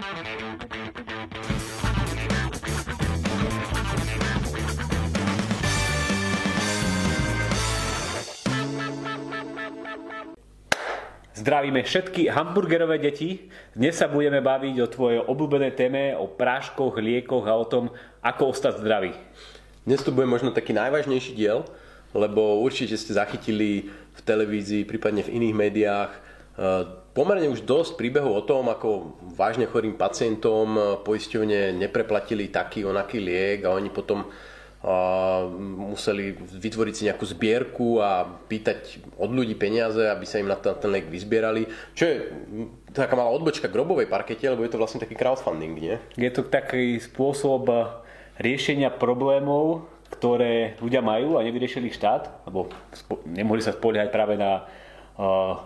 Zdravíme všetky hamburgerové deti. Dnes sa budeme baviť o tvojej obľúbenej téme, o práškoch, liekoch a o tom, ako ostať zdravý. Dnes tu bude možno taký najvážnejší diel, lebo určite ste zachytili v televízii, prípadne v iných médiách eh, pomerne už dosť príbehov o tom, ako vážne chorým pacientom poisťovne nepreplatili taký onaký liek a oni potom a museli vytvoriť si nejakú zbierku a pýtať od ľudí peniaze, aby sa im na ten, ten liek vyzbierali. Čo je taká malá odbočka grobovej parkete, lebo je to vlastne taký crowdfunding, nie? Je to taký spôsob riešenia problémov, ktoré ľudia majú a nevyriešili štát, alebo nemohli sa spoliehať práve na uh,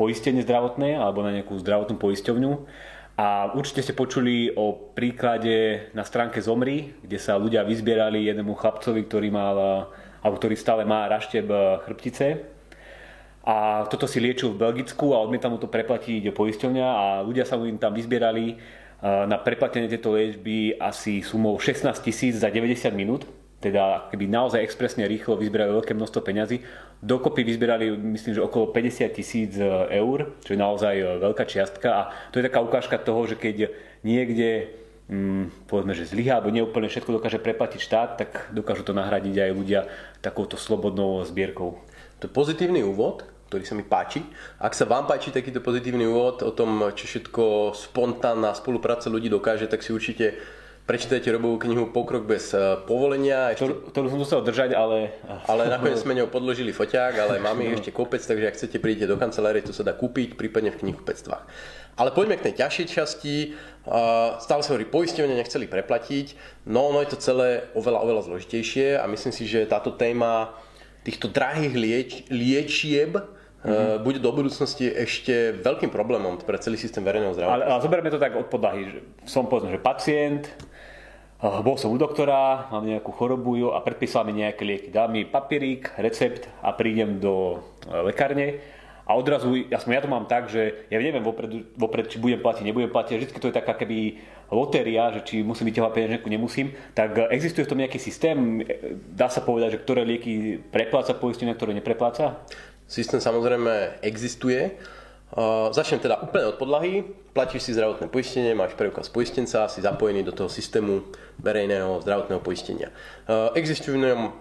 poistenie zdravotné alebo na nejakú zdravotnú poisťovňu a určite ste počuli o príklade na stránke Zomri, kde sa ľudia vyzbierali jednému chlapcovi, ktorý mal, alebo ktorý stále má rašteb chrbtice. A toto si liečil v Belgicku a odmieta mu to preplatiť poisťovňa a ľudia sa mu im tam vyzbierali na preplatenie tejto liečby asi sumou 16 tisíc za 90 minút teda keby naozaj expresne rýchlo vyzberali veľké množstvo peňazí. Dokopy vyzberali, myslím, že okolo 50 tisíc e, eur, čo je naozaj e, veľká čiastka a to je taká ukážka toho, že keď niekde mm, povedzme, že zlyhá alebo neúplne všetko dokáže preplatiť štát, tak dokážu to nahradiť aj ľudia takouto slobodnou zbierkou. To je pozitívny úvod, ktorý sa mi páči. Ak sa vám páči takýto pozitívny úvod o tom, čo všetko spontánna spolupráca ľudí dokáže, tak si určite prečítajte Robovú knihu Pokrok bez eh, povolenia. Ešte... Ktorú, ktorú som musel držať, ale... Ale nakoniec sme ňou podložili foťák, ale máme ich ešte kopec, takže ak chcete, príďte do kancelárie, to sa dá kúpiť, prípadne v knihkupectvách. Ale poďme k tej ťažšej časti. Stále sa hovorí, poisťovne nechceli preplatiť, no ono je to celé oveľa, oveľa zložitejšie a myslím si, že táto téma týchto drahých lieč, liečieb mm-hmm. bude do budúcnosti ešte veľkým problémom pre celý systém verejného zdravotníctva. Ale, zoberieme to tak od podlahy, že som povedzme, že pacient, bol som u doktora, mám nejakú chorobu a predpísal mi nejaké lieky. Dal mi papierík, recept a prídem do e, lekárne a odrazu, ja, som, ja to mám tak, že ja neviem vopred, vopred či budem platiť, nebudem platiť, vždy to je taká keby lotéria, že či musím vyťahovať peňaženku, nemusím, tak existuje v tom nejaký systém, dá sa povedať, že ktoré lieky prepláca poistenie, ktoré neprepláca? Systém samozrejme existuje, Uh, začnem teda úplne od podlahy. Platíš si zdravotné poistenie, máš preukaz poistenca, si zapojený do toho systému verejného zdravotného poistenia. Uh, existujú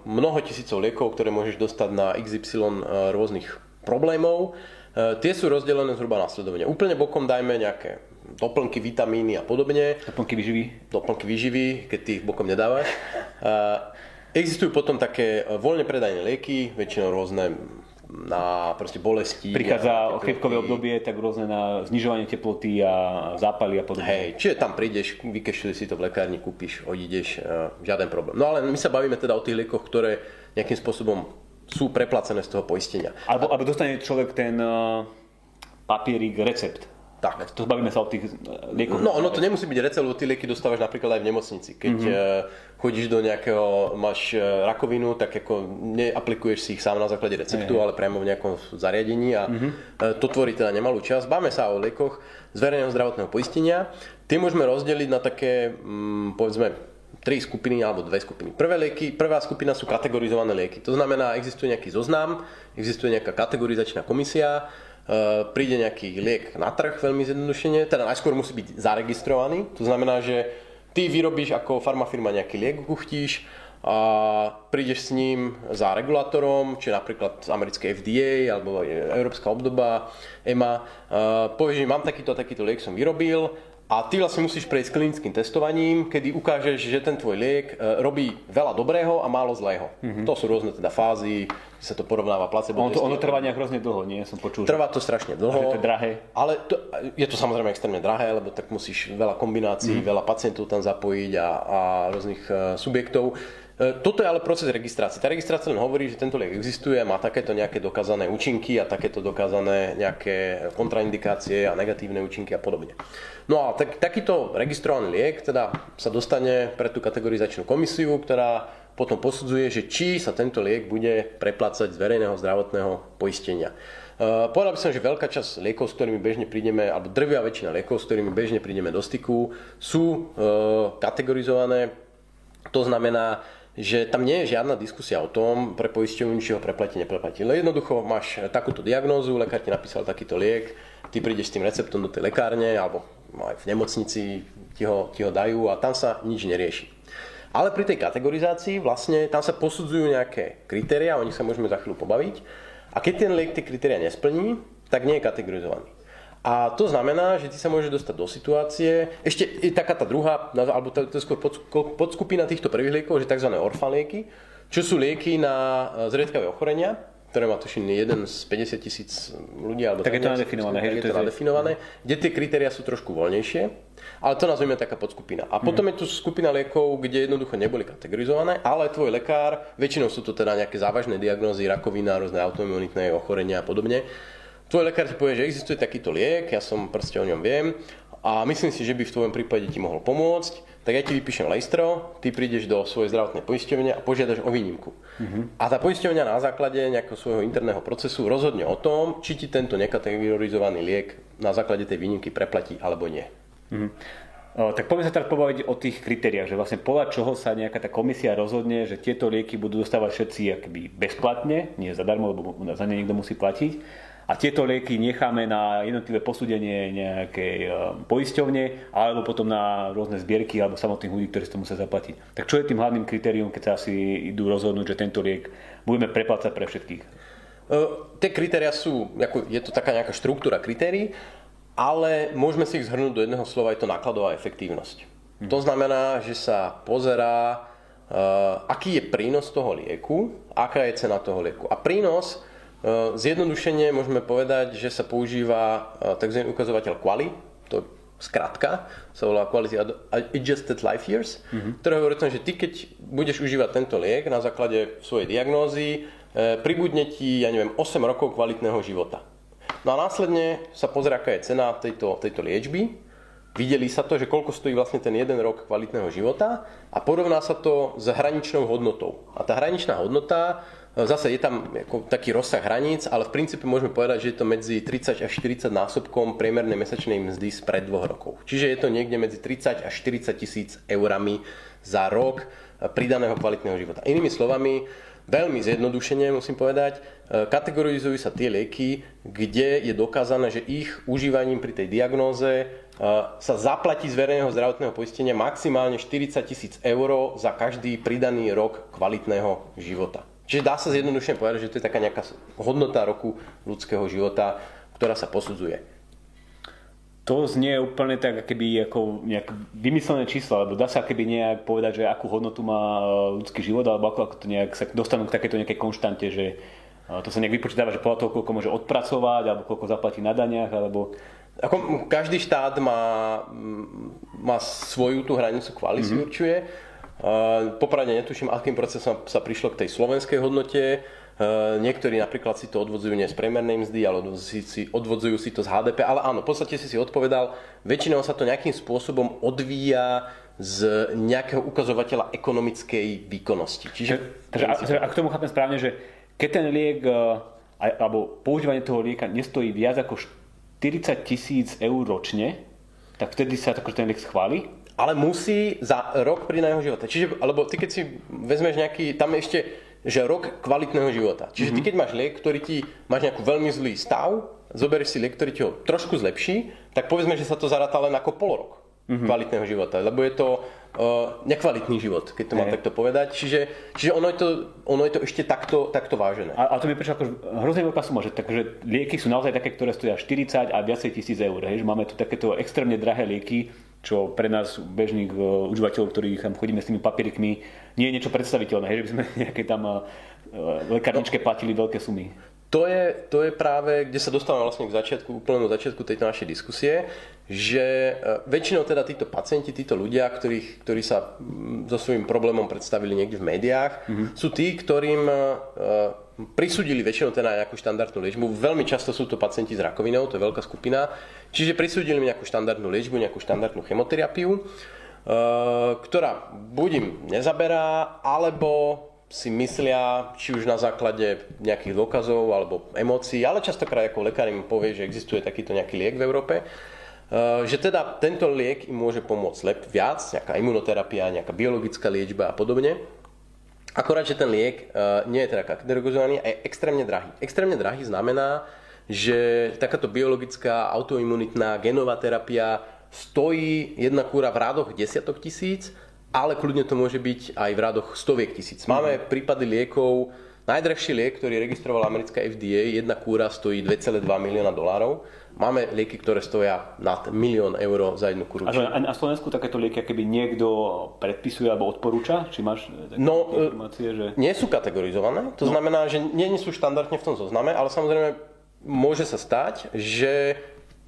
mnoho tisícov liekov, ktoré môžeš dostať na XY uh, rôznych problémov. Uh, tie sú rozdelené zhruba následovne. Úplne bokom dajme nejaké doplnky, vitamíny a podobne. Doplnky výživy. Doplnky výživy, keď ty ich bokom nedávaš. Uh, existujú potom také voľne predajné lieky, väčšinou rôzne na proste bolesti. Prichádza chrípkové obdobie, tak rôzne na znižovanie teploty a zápaly a podobne. Hej, čiže tam prídeš, vykešili si to v lekárni, kúpiš, odídeš, uh, žiaden problém. No ale my sa bavíme teda o tých liekoch, ktoré nejakým spôsobom sú preplacené z toho poistenia. Alebo, alebo dostane človek ten uh, papierik, recept tak. To bavíme sa o tých eh, liekoch. No, ono to nemusí byť recept, ty lieky dostávaš napríklad aj v nemocnici. Keď mm-hmm. chodíš do nejakého, máš eh, rakovinu, tak ako neaplikuješ si ich sám na základe receptu, mm-hmm. ale priamo v nejakom zariadení a mm-hmm. to tvorí teda nemalú časť. Báme sa o liekoch z verejného zdravotného poistenia. Tie môžeme rozdeliť na také, mm, povedzme, tri skupiny alebo dve skupiny. Prvé lieky, prvá skupina sú kategorizované lieky. To znamená, existuje nejaký zoznam, existuje nejaká kategorizačná komisia, príde nejaký liek na trh, veľmi zjednodušene, teda najskôr musí byť zaregistrovaný, to znamená, že ty vyrobíš ako farmafirma nejaký liek, kuchtíš a prídeš s ním za regulátorom, či napríklad americké FDA alebo Európska obdoba EMA, povieš, že mám takýto takýto liek som vyrobil a ty vlastne musíš prejsť klinickým testovaním, kedy ukážeš, že ten tvoj liek e, robí veľa dobrého a málo zlého. Mm-hmm. To sú rôzne teda fázy, sa to porovnáva placebo. Ono to, ono trvá nejak hrozne dlho, nie? Som počul. Trvá to strašne dlho. A to je drahé. Ale to, je to samozrejme extrémne drahé, lebo tak musíš veľa kombinácií, mm-hmm. veľa pacientov tam zapojiť a, a rôznych uh, subjektov. E, toto je ale proces registrácie. Tá registrácia len hovorí, že tento liek existuje, má takéto nejaké dokázané účinky a takéto dokázané nejaké kontraindikácie a negatívne účinky a podobne. No a tak, takýto registrovaný liek teda sa dostane pre tú kategorizačnú komisiu, ktorá potom posudzuje, že či sa tento liek bude preplácať z verejného zdravotného poistenia. Uh, povedal by som, že veľká časť liekov, s ktorými bežne prídeme, alebo drvia väčšina liekov, s ktorými bežne prídeme do styku, sú uh, kategorizované. To znamená, že tam nie je žiadna diskusia o tom pre poisťovňu, či ho preplatí, nepreplatí. Ale jednoducho máš takúto diagnózu, lekár ti napísal takýto liek, ty prídeš s tým receptom do tej lekárne alebo aj v nemocnici ti ho, ti ho dajú a tam sa nič nerieši. Ale pri tej kategorizácii vlastne tam sa posudzujú nejaké kritéria, o nich sa môžeme za chvíľu pobaviť. A keď ten liek tie kritéria nesplní, tak nie je kategorizovaný. A to znamená, že ty sa môžeš dostať do situácie, ešte je taká tá druhá, alebo to je skôr podskupina týchto prvých liekov, že tzv. orfan lieky, čo sú lieky na zriedkavé ochorenia, ktoré má tuším jeden z 50 tisíc ľudí. Alebo tak je to nadefinované. Tak je to nadefinované, kde tie kritéria sú trošku voľnejšie, ale to nazveme taká podskupina. A potom mm. je tu skupina liekov, kde jednoducho neboli kategorizované, ale tvoj lekár, väčšinou sú to teda nejaké závažné diagnózy, rakovina, rôzne autoimunitné ochorenia a podobne. Tvoj lekár ti povie, že existuje takýto liek, ja som proste o ňom viem a myslím si, že by v tvojom prípade ti mohol pomôcť, tak ja ti vypíšem lejstro, ty prídeš do svojej zdravotnej poisťovne a požiadaš o výnimku. Uh-huh. A tá poisťovňa na základe nejakého svojho interného procesu rozhodne o tom, či ti tento nekategorizovaný liek na základe tej výnimky preplatí alebo nie. Uh-huh. O, tak poďme sa teraz pobaviť o tých kritériách, že vlastne podľa čoho sa nejaká tá komisia rozhodne, že tieto lieky budú dostávať všetci akoby bezplatne, nie zadarmo, lebo za ne niekto musí platiť a tieto lieky necháme na jednotlivé posúdenie nejakej e, poisťovne alebo potom na rôzne zbierky alebo samotných ľudí, ktorí si to musia zaplatiť. Tak čo je tým hlavným kritérium, keď sa asi idú rozhodnúť, že tento liek budeme preplácať pre všetkých? Uh, tie kritéria sú, ako, je to taká nejaká štruktúra kritérií, ale môžeme si ich zhrnúť do jedného slova, je to nákladová efektívnosť. Hm. To znamená, že sa pozerá, uh, aký je prínos toho lieku, aká je cena toho lieku. A prínos Eh, zjednodušene môžeme povedať, že sa používa eh, tzv. ukazovateľ QALY, to skratka, sa volá Quality Adjusted Life Years, mm-hmm. ktoré hovorí tom, že ty keď budeš užívať tento liek na základe svojej diagnózy, eh, pribudne ti, ja neviem, 8 rokov kvalitného života. No a následne sa pozrie, aká je cena tejto, tejto liečby, videli sa to, že koľko stojí vlastne ten jeden rok kvalitného života a porovná sa to s hraničnou hodnotou. A tá hraničná hodnota Zase je tam ako taký rozsah hraníc, ale v princípe môžeme povedať, že je to medzi 30 až 40 násobkom priemernej mesačnej mzdy spred dvoch rokov. Čiže je to niekde medzi 30 až 40 tisíc eurami za rok pridaného kvalitného života. Inými slovami, veľmi zjednodušene musím povedať, e, kategorizujú sa tie lieky, kde je dokázané, že ich užívaním pri tej diagnóze e, sa zaplatí z verejného zdravotného poistenia maximálne 40 tisíc eur za každý pridaný rok kvalitného života. Čiže dá sa zjednodušene povedať, že to je taká nejaká hodnota roku ľudského života, ktorá sa posudzuje. To znie úplne tak, keby ako nejak vymyslené číslo, alebo dá sa keby nejak povedať, že akú hodnotu má e, ľudský život, alebo ako, ako to nejak sa dostanú k takéto nejakej konštante, že e, to sa nejak vypočítava, že podľa toho, koľko môže odpracovať, alebo koľko zaplatí na daniach, alebo... Ako, každý štát má, má svoju tú hranicu kvality mm-hmm. určuje. Popravde netuším, akým procesom sa prišlo k tej slovenskej hodnote. Niektorí napríklad si to odvodzujú nie z priemernej mzdy, ale odvodzujú si to z HDP. Ale áno, v podstate si si odpovedal, väčšinou sa to nejakým spôsobom odvíja z nejakého ukazovateľa ekonomickej výkonnosti. Čiže, takže, ak tomu chápem správne, že keď ten liek e, alebo používanie toho lieka nestojí viac ako 40 tisíc eur ročne, tak vtedy sa ten liek schváli? Ale musí za rok pri jeho života. Čiže, alebo ty keď si vezmeš nejaký, tam ešte, že rok kvalitného života. Čiže ty mhm. keď máš liek, ktorý ti, máš nejakú veľmi zlý stav, zoberieš si liek, ktorý ti ho trošku zlepší, tak povedzme, že sa to zaráta len ako pol rok mm-hmm. kvalitného života, lebo je to uh, nekvalitný život, keď to mám takto povedať. Čiže, čiže ono, je to, ono je to ešte takto, takto vážené. A, a to mi prišlo ako hrozne veľká suma, že, takže lieky sú naozaj také, ktoré stoja 40 a viacej tisíc eur. Hej, že máme tu takéto extrémne drahé lieky, čo pre nás bežných uh, užívateľov, ktorí tam chodíme s tými papierikmi, nie je niečo predstaviteľné, hej, že by sme nejaké tam uh, lekárničke platili veľké sumy. To je, to je práve, kde sa dostávame vlastne k začiatku, úplnému začiatku tejto našej diskusie, že väčšinou teda títo pacienti, títo ľudia, ktorých, ktorí sa so svojím problémom predstavili niekde v médiách, mm-hmm. sú tí, ktorým prisúdili väčšinou teda nejakú štandardnú liečbu. Veľmi často sú to pacienti s rakovinou, to je veľká skupina. Čiže prisúdili mi nejakú štandardnú liečbu, nejakú štandardnú chemoterapiu, ktorá buď im nezaberá, alebo si myslia, či už na základe nejakých dôkazov alebo emócií, ale častokrát ako lekár im povie, že existuje takýto nejaký liek v Európe, eh, že teda tento liek im môže pomôcť lep viac, nejaká imunoterapia, nejaká biologická liečba a podobne. Akorát, že ten liek eh, nie je teda kategorizovaný a je extrémne drahý. Extrémne drahý znamená, že takáto biologická autoimunitná genová terapia stojí jedna kúra v rádoch desiatok tisíc ale kľudne to môže byť aj v rádoch stoviek tisíc. Máme mm. prípady liekov, najdrahší liek, ktorý registrovala americká FDA, jedna kúra stojí 2,2 milióna dolárov. Máme lieky, ktoré stoja nad milión eur za jednu kúru. A na Slovensku takéto lieky keby niekto predpisuje alebo odporúča? Či máš no, informácie, že... nie sú kategorizované. To no. znamená, že nie, nie sú štandardne v tom zozname, ale samozrejme môže sa stať, že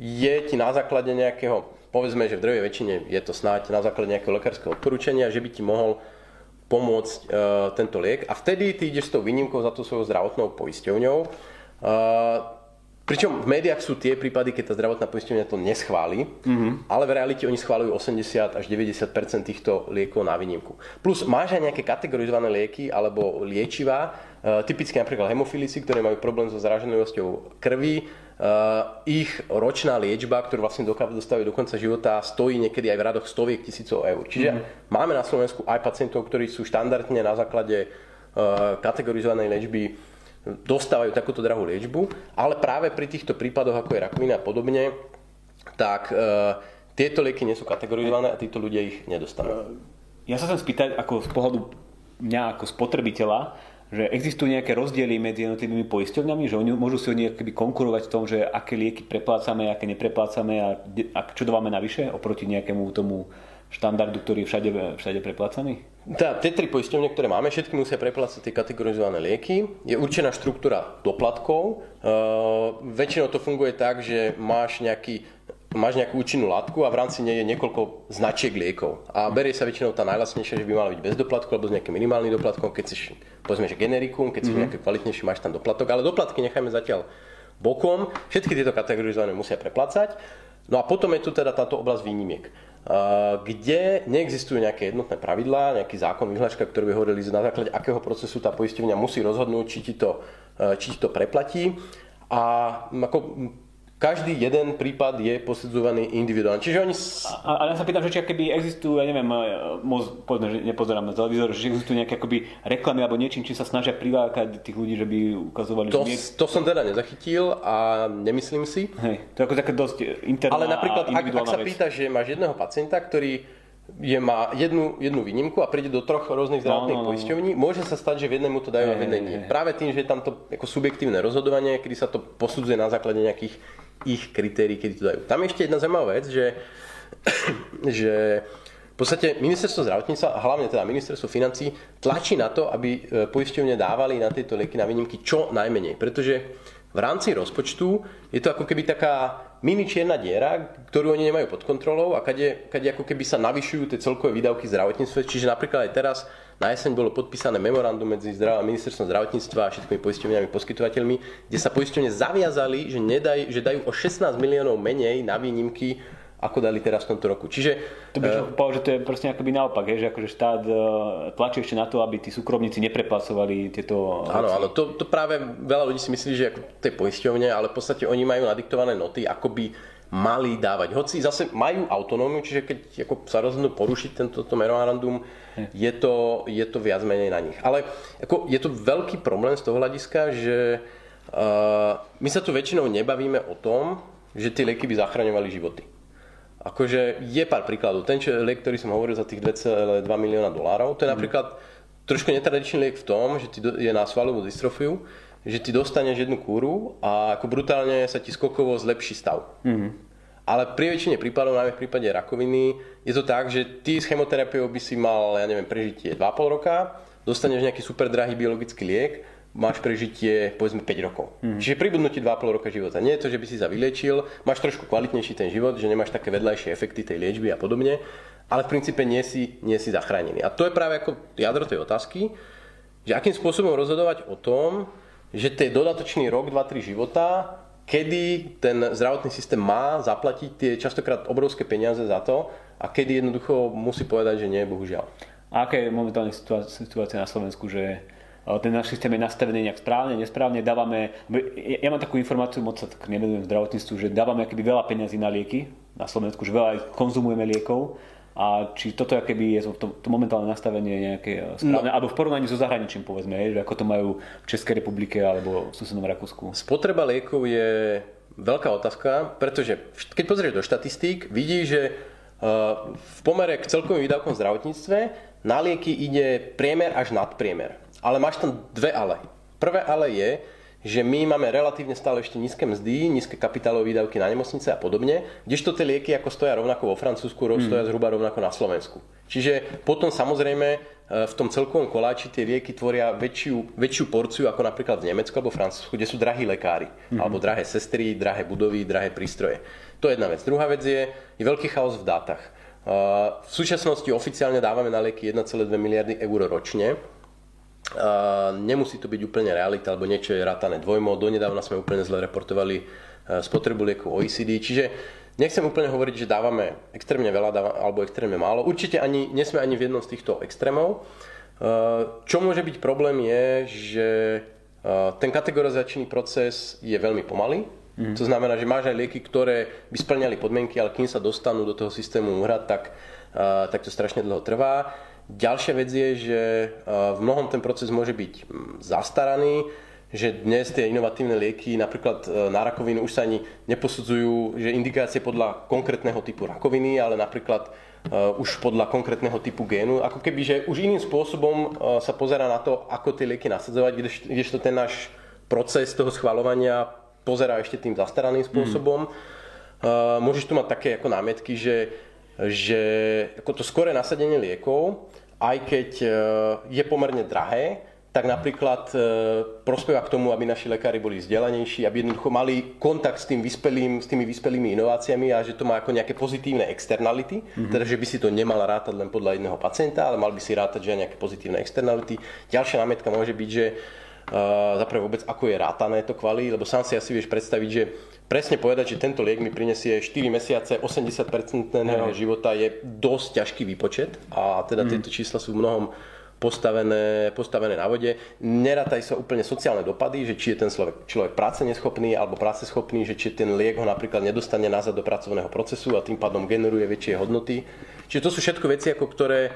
je ti na základe nejakého povedzme, že v drvej väčšine je to snáď na základe nejakého lekárskeho odporúčania, že by ti mohol pomôcť uh, tento liek a vtedy ty ideš s tou výnimkou za tú svojou zdravotnou poisťovňou. Uh, Pričom v médiách sú tie prípady, keď tá zdravotná poisťovňa to neschváli, mm-hmm. ale v realite oni schválujú 80 až 90 týchto liekov na výnimku. Plus máš aj nejaké kategorizované lieky alebo liečivá, uh, typicky napríklad hemofilici, ktoré majú problém so zraženosťou krvi, ich ročná liečba, ktorú vlastne dostávajú do konca života, stojí niekedy aj v radoch stoviek tisícov eur. Čiže mm. máme na Slovensku aj pacientov, ktorí sú štandardne na základe uh, kategorizovanej liečby dostávajú takúto drahú liečbu, ale práve pri týchto prípadoch, ako je rakovina a podobne, tak uh, tieto lieky nie sú kategorizované a títo ľudia ich nedostanú. Ja sa chcem spýtať, ako z pohľadu mňa ako spotrebiteľa, že existujú nejaké rozdiely medzi jednotlivými poisťovňami, že oni môžu si oni konkurovať v tom, že aké lieky preplácame, aké nepreplácame a, a čo dávame navyše oproti nejakému tomu štandardu, ktorý je všade, všade preplácaný? Tá, tie tri poisťovne, ktoré máme, všetky musia preplácať tie kategorizované lieky. Je určená štruktúra doplatkov. Uh, väčšinou to funguje tak, že máš nejaký máš nejakú účinnú látku a v rámci nej je niekoľko značiek liekov. A berie sa väčšinou tá najlasnejšia, že by mala byť bez doplatku alebo s nejakým minimálnym doplatkom, keď si, povedzme, že generikum, keď si mm-hmm. nejaké kvalitnejšie, máš tam doplatok, ale doplatky nechajme zatiaľ bokom. Všetky tieto kategorizované musia preplácať. No a potom je tu teda táto oblasť výnimiek, kde neexistujú nejaké jednotné pravidlá, nejaký zákon, vyhláška, ktorý by hovorili na základe akého procesu tá poisťovňa musí rozhodnúť, či ti to, či ti to preplatí. A ako každý jeden prípad je posudzovaný individuálne. Čiže oni... A, a ja sa pýtam, že či keby existujú, ja neviem, moc, povedzme, že nepozerám na televízor, že existujú nejaké akoby reklamy alebo niečím, či sa snažia privákať tých ľudí, že by ukazovali... To, že to som teda nezachytil a nemyslím si. Hej, to je ako také dosť interná Ale napríklad, ak, ak sa pýtaš, že máš jedného pacienta, ktorý je, má jednu, jednu výnimku a príde do troch rôznych zdravotných no, no, no. poisťovní, môže sa stať, že v jednému to dajú a v jednej nie. Práve tým, že je tam to ako subjektívne rozhodovanie, kedy sa to posudzuje na základe nejakých ich kritérií, kedy to dajú. Tam je ešte jedna zaujímavá vec, že, že v podstate ministerstvo zdravotníctva a hlavne teda ministerstvo financí tlačí na to, aby e, poisťovne dávali na tieto lieky na výnimky čo najmenej. Pretože v rámci rozpočtu je to ako keby taká mini čierna diera, ktorú oni nemajú pod kontrolou a kade, kade ako keby sa navyšujú tie celkové výdavky zdravotníctva. Čiže napríklad aj teraz na jeseň bolo podpísané memorandum medzi zdrav- ministerstvom zdravotníctva a všetkými poisťovňami poskytovateľmi, kde sa poisťovne zaviazali, že, nedaj, že dajú o 16 miliónov menej na výnimky ako dali teraz v tomto roku. Čiže, to by uh, povedal, že to je proste akoby naopak, je, že akože štát uh, tlačí ešte na to, aby tí súkromníci neprepasovali tieto... Áno, áno, to, to práve veľa ľudí si myslí, že ako to je poisťovne, ale v podstate oni majú nadiktované noty, ako by mali dávať. Hoci zase majú autonómiu, čiže keď ako sa rozhodnú porušiť tento memorandum, je to, je to viac menej na nich. Ale ako, je to veľký problém z toho hľadiska, že uh, my sa tu väčšinou nebavíme o tom, že tie lieky by zachraňovali životy. Akože je pár príkladov. Ten čo, liek, ktorý som hovoril za tých 2,2 milióna dolárov, to je mm. napríklad trošku netradičný liek v tom, že je na svalovú dystrofiu, že ty dostaneš jednu kúru a ako brutálne sa ti skokovo zlepší stav. Mm-hmm. Ale pri väčšine prípadov, najmä v prípade rakoviny, je to tak, že ty s chemoterapiou by si mal, ja neviem, prežitie 2,5 roka, dostaneš nejaký super drahý biologický liek, máš prežitie povedzme 5 rokov. Mm-hmm. Čiže pribudnú ti 2,5 roka života. Nie je to, že by si sa vyliečil, máš trošku kvalitnejší ten život, že nemáš také vedľajšie efekty tej liečby a podobne, ale v princípe nie si, nie si zachránený. A to je práve ako jadro tej otázky, že akým spôsobom rozhodovať o tom, že to je dodatočný rok, 2-3 života, kedy ten zdravotný systém má zaplatiť tie častokrát obrovské peniaze za to a kedy jednoducho musí povedať, že nie, bohužiaľ. A aká je momentálne situácia na Slovensku, že ten náš systém je nastavený nejak správne, nesprávne, dávame, ja mám takú informáciu, moc sa tak nevenujem zdravotníctvu, že dávame akoby veľa peňazí na lieky na Slovensku, že veľa konzumujeme liekov a či toto keby je to, to momentálne nastavenie nejaké e, správne, no. alebo v porovnaní so zahraničím povedzme, že ako to majú v Českej republike alebo v susednom Rakúsku. Spotreba liekov je veľká otázka, pretože keď pozrieš do štatistík, vidíš, že e, v pomere k celkovým výdavkom v zdravotníctve na lieky ide priemer až nad priemer. Ale máš tam dve ale. Prvé ale je, že my máme relatívne stále ešte nízke mzdy, nízke kapitálové výdavky na nemocnice a podobne, kdežto tie lieky ako stoja rovnako vo Francúzsku, mm. stoja zhruba rovnako na Slovensku. Čiže potom samozrejme e, v tom celkovom koláči tie lieky tvoria väčšiu, väčšiu porciu ako napríklad v Nemecku alebo Francúzsku, kde sú drahí lekári, mm. alebo drahé sestry, drahé budovy, drahé prístroje. To je jedna vec. Druhá vec je, je veľký chaos v dátach. E, v súčasnosti oficiálne dávame na lieky 1,2 miliardy eur ročne Uh, nemusí to byť úplne realita, alebo niečo je rátané dvojmo. Donedávna sme úplne zle reportovali uh, spotrebu lieku OECD, čiže nechcem úplne hovoriť, že dávame extrémne veľa dáva, alebo extrémne málo. Určite ani, nesme ani v jednom z týchto extrémov. Uh, čo môže byť problém je, že ten kategorizačný proces je veľmi pomalý. Mm. To znamená, že máš aj lieky, ktoré by splňali podmienky, ale kým sa dostanú do toho systému úhrad, tak, tak to strašne dlho trvá. Ďalšia vec je, že v mnohom ten proces môže byť zastaraný, že dnes tie inovatívne lieky napríklad e, na rakovinu už sa ani neposudzujú, že indikácie podľa konkrétneho typu rakoviny, ale napríklad uh, už podľa konkrétneho typu génu. Ako keby, že už iným spôsobom sa pozera na to, ako tie lieky nasadzovať, kdežto ten náš proces toho schvalovania pozerá ešte tým zastaraným spôsobom. Mm. Môžeš tu mať také ako námietky, že, že ako to skoré nasadenie liekov aj keď e, je pomerne drahé, tak napríklad e, prospieva k tomu, aby naši lekári boli vzdelanejší, aby jednoducho mali kontakt s, tým vyspelým, s tými vyspelými inováciami a že to má ako nejaké pozitívne externality, mm-hmm. teda že by si to nemal rátať len podľa jedného pacienta, ale mal by si rátať, že aj nejaké pozitívne externality. Ďalšia námietka môže byť, že uh, zaprvé vôbec ako je rátané to kvali, lebo sám si asi vieš predstaviť, že presne povedať, že tento liek mi prinesie 4 mesiace 80% no. života je dosť ťažký výpočet a teda mm. tieto čísla sú v mnohom postavené, postavené na vode. Nerátaj sa úplne sociálne dopady, že či je ten človek, človek práce neschopný alebo práce schopný, že či ten liek ho napríklad nedostane nazad do pracovného procesu a tým pádom generuje väčšie hodnoty. Čiže to sú všetko veci, ako ktoré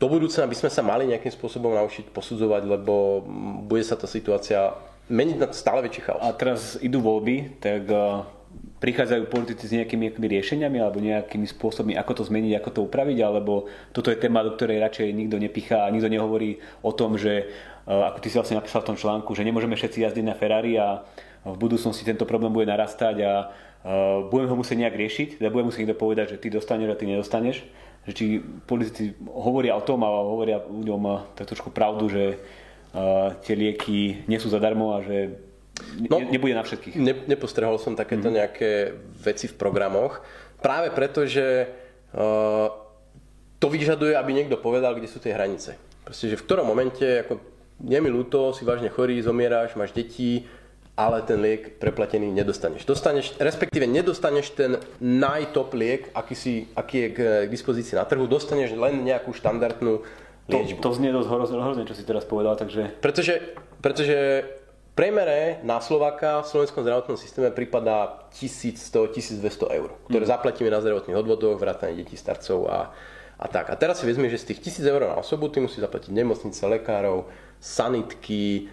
do budúcna by sme sa mali nejakým spôsobom naučiť posudzovať, lebo bude sa tá situácia meniť na stále väčší chaos. A teraz idú voľby, tak uh, prichádzajú politici s nejakými riešeniami alebo nejakými spôsobmi, ako to zmeniť, ako to upraviť, alebo toto je téma, do ktorej radšej nikto nepichá a nikto nehovorí o tom, že uh, ako ty si vlastne napísal v tom článku, že nemôžeme všetci jazdiť na Ferrari a v budúcnosti tento problém bude narastať a uh, budeme ho musieť nejak riešiť, teda bude musieť niekto povedať, že ty dostaneš a ty nedostaneš. Že či politici hovoria o tom a hovoria ľuďom tak trošku pravdu, že tie lieky nie sú zadarmo a že no, nebude na všetkých. Ne, nepostrehol som takéto mm. nejaké veci v programoch. Práve preto, že uh, to vyžaduje, aby niekto povedal, kde sú tie hranice. Proste, že v ktorom momente, ako nie mi ľúto, si vážne chorý, zomieráš, máš deti, ale ten liek preplatený nedostaneš. Dostaneš, respektíve nedostaneš ten najtop liek, aký, si, aký je k, k dispozícii na trhu, dostaneš len nejakú štandardnú liečbu. To, to znie dosť hrozne, hrozne, čo si teraz povedal, takže... Pretože, pretože premere na Slováka v slovenskom zdravotnom systéme prípada 1100-1200 eur, ktoré mm. zaplatíme na zdravotných odvodoch, vrátane detí, starcov a, a tak. A teraz si vezme, že z tých 1000 eur na osobu ty musí zaplatiť nemocnice, lekárov, sanitky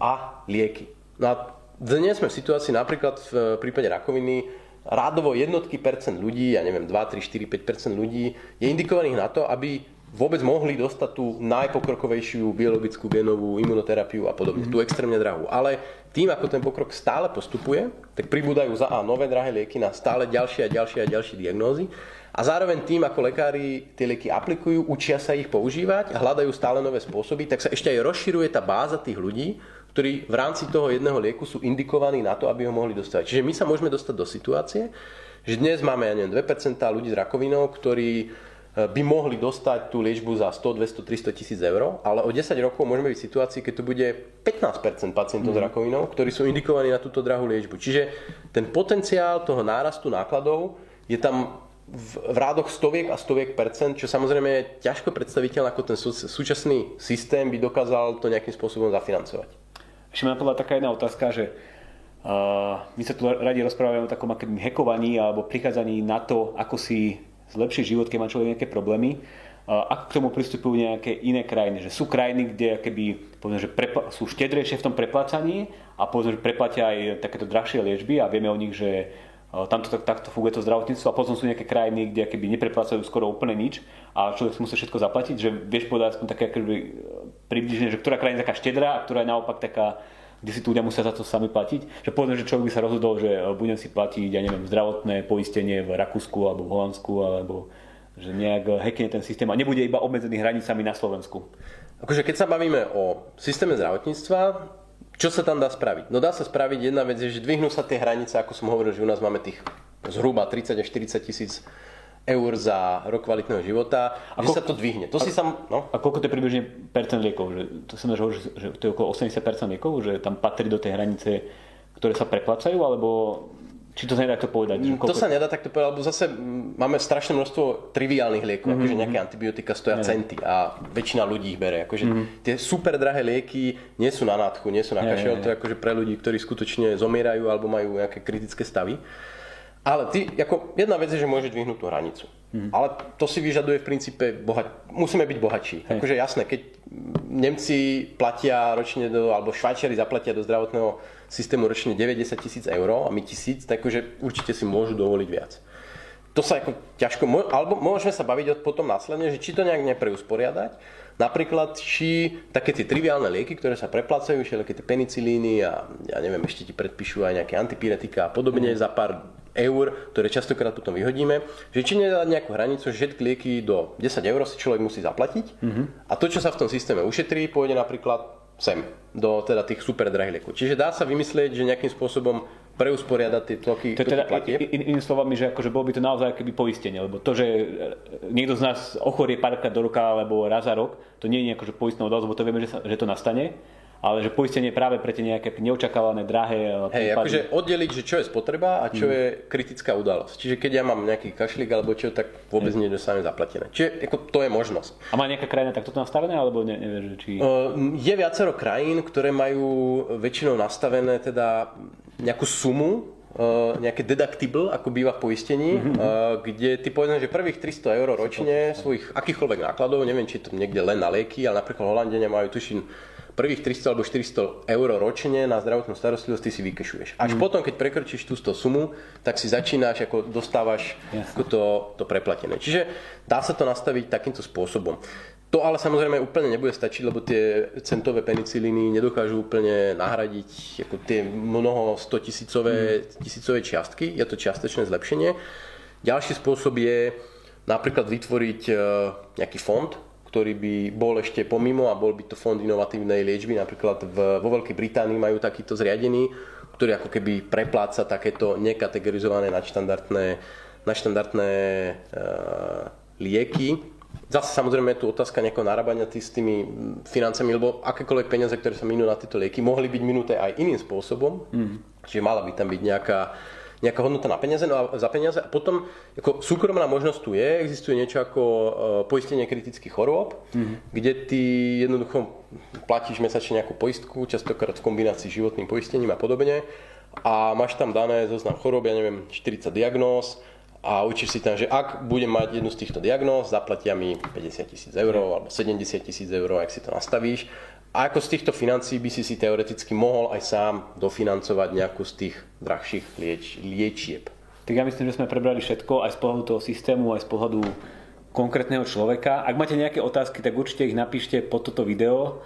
a lieky. No a dnes sme v situácii napríklad v prípade rakoviny, rádovo jednotky percent ľudí, ja neviem, 2, 3, 4, 5 percent ľudí je indikovaných na to, aby vôbec mohli dostať tú najpokrokovejšiu biologickú genovú imunoterapiu a podobne, mm-hmm. tú extrémne drahú. Ale tým, ako ten pokrok stále postupuje, tak pribúdajú za A nové drahé lieky na stále ďalšie a ďalšie a ďalšie diagnózy. A zároveň tým, ako lekári tie lieky aplikujú, učia sa ich používať hľadajú stále nové spôsoby, tak sa ešte aj rozširuje tá báza tých ľudí, ktorí v rámci toho jedného lieku sú indikovaní na to, aby ho mohli dostať. Čiže my sa môžeme dostať do situácie, že dnes máme, ja neviem, 2% ľudí s rakovinou, ktorí by mohli dostať tú liečbu za 100, 200, 300 tisíc eur, ale o 10 rokov môžeme byť v situácii, keď to bude 15% pacientov mm. s mhm. rakovinou, ktorí sú indikovaní na túto drahú liečbu. Čiže ten potenciál toho nárastu nákladov je tam v, v rádoch stoviek a stoviek percent, čo samozrejme je ťažko predstaviteľ, ako ten sú, súčasný systém by dokázal to nejakým spôsobom zafinancovať. Ešte ma napadla taká jedna otázka, že uh, my sa tu radi rozprávame o takom akým hekovaní alebo prichádzaní na to, ako si zlepšiť život, keď má človek nejaké problémy. Uh, ako k tomu pristupujú nejaké iné krajiny? Že sú krajiny, kde keby, povedzme, že prepla- sú štedrejšie v tom preplácaní a povedzme, že preplatia aj takéto drahšie liečby a vieme o nich, že tamto tak, takto funguje to zdravotníctvo a potom sú nejaké krajiny, kde keby nepreplácajú skoro úplne nič a človek si musí všetko zaplatiť, že vieš povedať aspoň také akoby, približne, že ktorá krajina je taká štedrá a ktorá je naopak taká, kde si tu ľudia musia za to sami platiť. Že povedzme, že človek by sa rozhodol, že budem si platiť, ja neviem, zdravotné poistenie v Rakúsku alebo v Holandsku alebo že nejak hackne ten systém a nebude iba obmedzený hranicami na Slovensku. Akože keď sa bavíme o systéme zdravotníctva, čo sa tam dá spraviť? No dá sa spraviť jedna vec, že dvihnú sa tie hranice, ako som hovoril, že u nás máme tých zhruba 30 až 40 tisíc eur za rok kvalitného života, a že sa to dvihne. To a, si sam, no? a koľko to je približne percent liekov? Že, to som že, že to je okolo 80% liekov, že tam patrí do tej hranice, ktoré sa preplácajú, alebo či to sa nedá takto povedať? Mm, to sa nedá takto povedať, lebo zase máme strašné množstvo triviálnych liekov, mm-hmm. akože mhm. nejaké antibiotika stoja yeah. centy a väčšina ľudí ich bere. Akože mm-hmm. tie super drahé lieky nie sú na nádchu, nie sú na kašel, yeah, yeah. to je akože pre ľudí, ktorí skutočne zomierajú alebo majú nejaké kritické stavy. Ale ty, ako jedna vec je, že môžeš dvihnúť tú hranicu. Mm. Ale to si vyžaduje v princípe, boha... musíme byť bohatší. Hey. Akože jasné, keď Nemci platia ročne, do, alebo Švajčiari zaplatia do zdravotného systému ročne 90 tisíc eur a my tisíc, takže určite si môžu dovoliť viac. To sa ako ťažko, alebo môžeme sa baviť potom následne, že či to nejak nepreusporiadať, Napríklad, či také tie triviálne lieky, ktoré sa preplácajú, všelijaké tie penicilíny a ja neviem, ešte ti predpíšu aj nejaké antipiretika a podobne mm. za pár eur, ktoré častokrát potom vyhodíme, že či nedá nejakú hranicu, že všetky lieky do 10 eur si človek musí zaplatiť mm-hmm. a to, čo sa v tom systéme ušetrí, pôjde napríklad sem, do teda tých super drahých liekov. Čiže dá sa vymyslieť, že nejakým spôsobom preusporiadať tie toky, to teda, in, inými slovami, že akože bolo by to naozaj keby poistenie, lebo to, že niekto z nás ochorie párkrát do roka alebo raz za rok, to nie je akože poistná udalosť, lebo to vieme, že, sa, že to nastane ale že poistenie práve pre tie nejaké neočakávané drahé eh, Hej, akože oddeliť, že čo je spotreba a čo mm. je kritická udalosť. Čiže keď ja mám nejaký kašlík alebo čo, tak vôbec mm. nedostanem zaplatené. Čiže ako, to je možnosť. A má nejaká krajina takto nastavené, alebo ne, nevieš, či... Uh, je viacero krajín, ktoré majú väčšinou nastavené teda nejakú sumu, Uh, nejaké deductible, ako býva v poistení, uh, kde ty povedzme, že prvých 300 eur ročne svojich akýchkoľvek nákladov, neviem, či je to niekde len na lieky, ale napríklad Holandenia majú tuším prvých 300 alebo 400 eur ročne na zdravotnú starostlivosť ty si vykešuješ. Až mm. potom, keď prekročíš túto sumu, tak si začínaš, ako dostávaš ako to, to preplatené. Čiže dá sa to nastaviť takýmto spôsobom. To ale samozrejme úplne nebude stačiť, lebo tie centové penicilíny nedokážu úplne nahradiť ako tie mnoho 100 tisícové, mm. tisícové čiastky. Je to čiastočné zlepšenie. Ďalší spôsob je napríklad vytvoriť e, nejaký fond, ktorý by bol ešte pomimo a bol by to fond inovatívnej liečby. Napríklad v, vo Veľkej Británii majú takýto zriadený, ktorý ako keby prepláca takéto nekategorizované nadštandardné, nadštandardné e, lieky. Zase samozrejme je tu otázka nejakého narábania tý, s tými financami, lebo akékoľvek peniaze, ktoré sa minú na tieto lieky, mohli byť minuté aj iným spôsobom. Mm. Čiže mala by tam byť nejaká nejaká hodnota na peniaze, no a za peniaze. A potom ako súkromná možnosť tu je, existuje niečo ako uh, poistenie kritických chorôb, mm-hmm. kde ty jednoducho platíš mesačne nejakú poistku, častokrát v kombinácii s životným poistením a podobne. A máš tam dané zoznam chorób, ja neviem, 40 diagnóz, a učíš si tam, že ak budem mať jednu z týchto diagnóz, zaplatia mi 50 tisíc eur alebo 70 tisíc eur, ak si to nastavíš a ako z týchto financií by si si teoreticky mohol aj sám dofinancovať nejakú z tých drahších lieč, liečieb? Tak ja myslím, že sme prebrali všetko aj z pohľadu toho systému, aj z pohľadu konkrétneho človeka. Ak máte nejaké otázky, tak určite ich napíšte pod toto video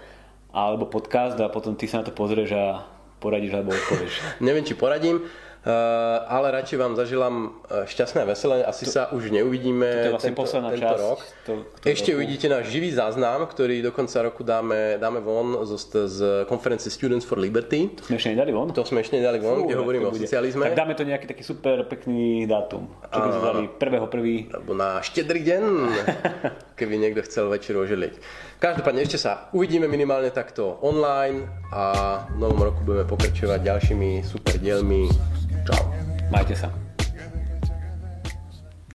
alebo podcast a potom ty sa na to pozrieš a poradíš alebo odpovieš. Neviem, či poradím. Eh, ale radšej vám zaželám eh, šťastné a veselé. Asi to, sa už neuvidíme vlastne tento, tento časť, rok. To, to Ešte roku. uvidíte náš živý záznam, ktorý do konca roku dáme, dáme von z, z konferencie Students for Liberty. To sme ešte nedali von? To sme ešte nedali von, Fú, kde hovoríme o socializme. Tak dáme to nejaký taký super pekný dátum. Čo by sme dali prvého prvý. Alebo na štedrý deň, keby niekto chcel večer oželiť. Každopádne ešte sa uvidíme minimálne takto online a v novom roku budeme pokračovať ďalšími super dielmi Čau. Majte sa.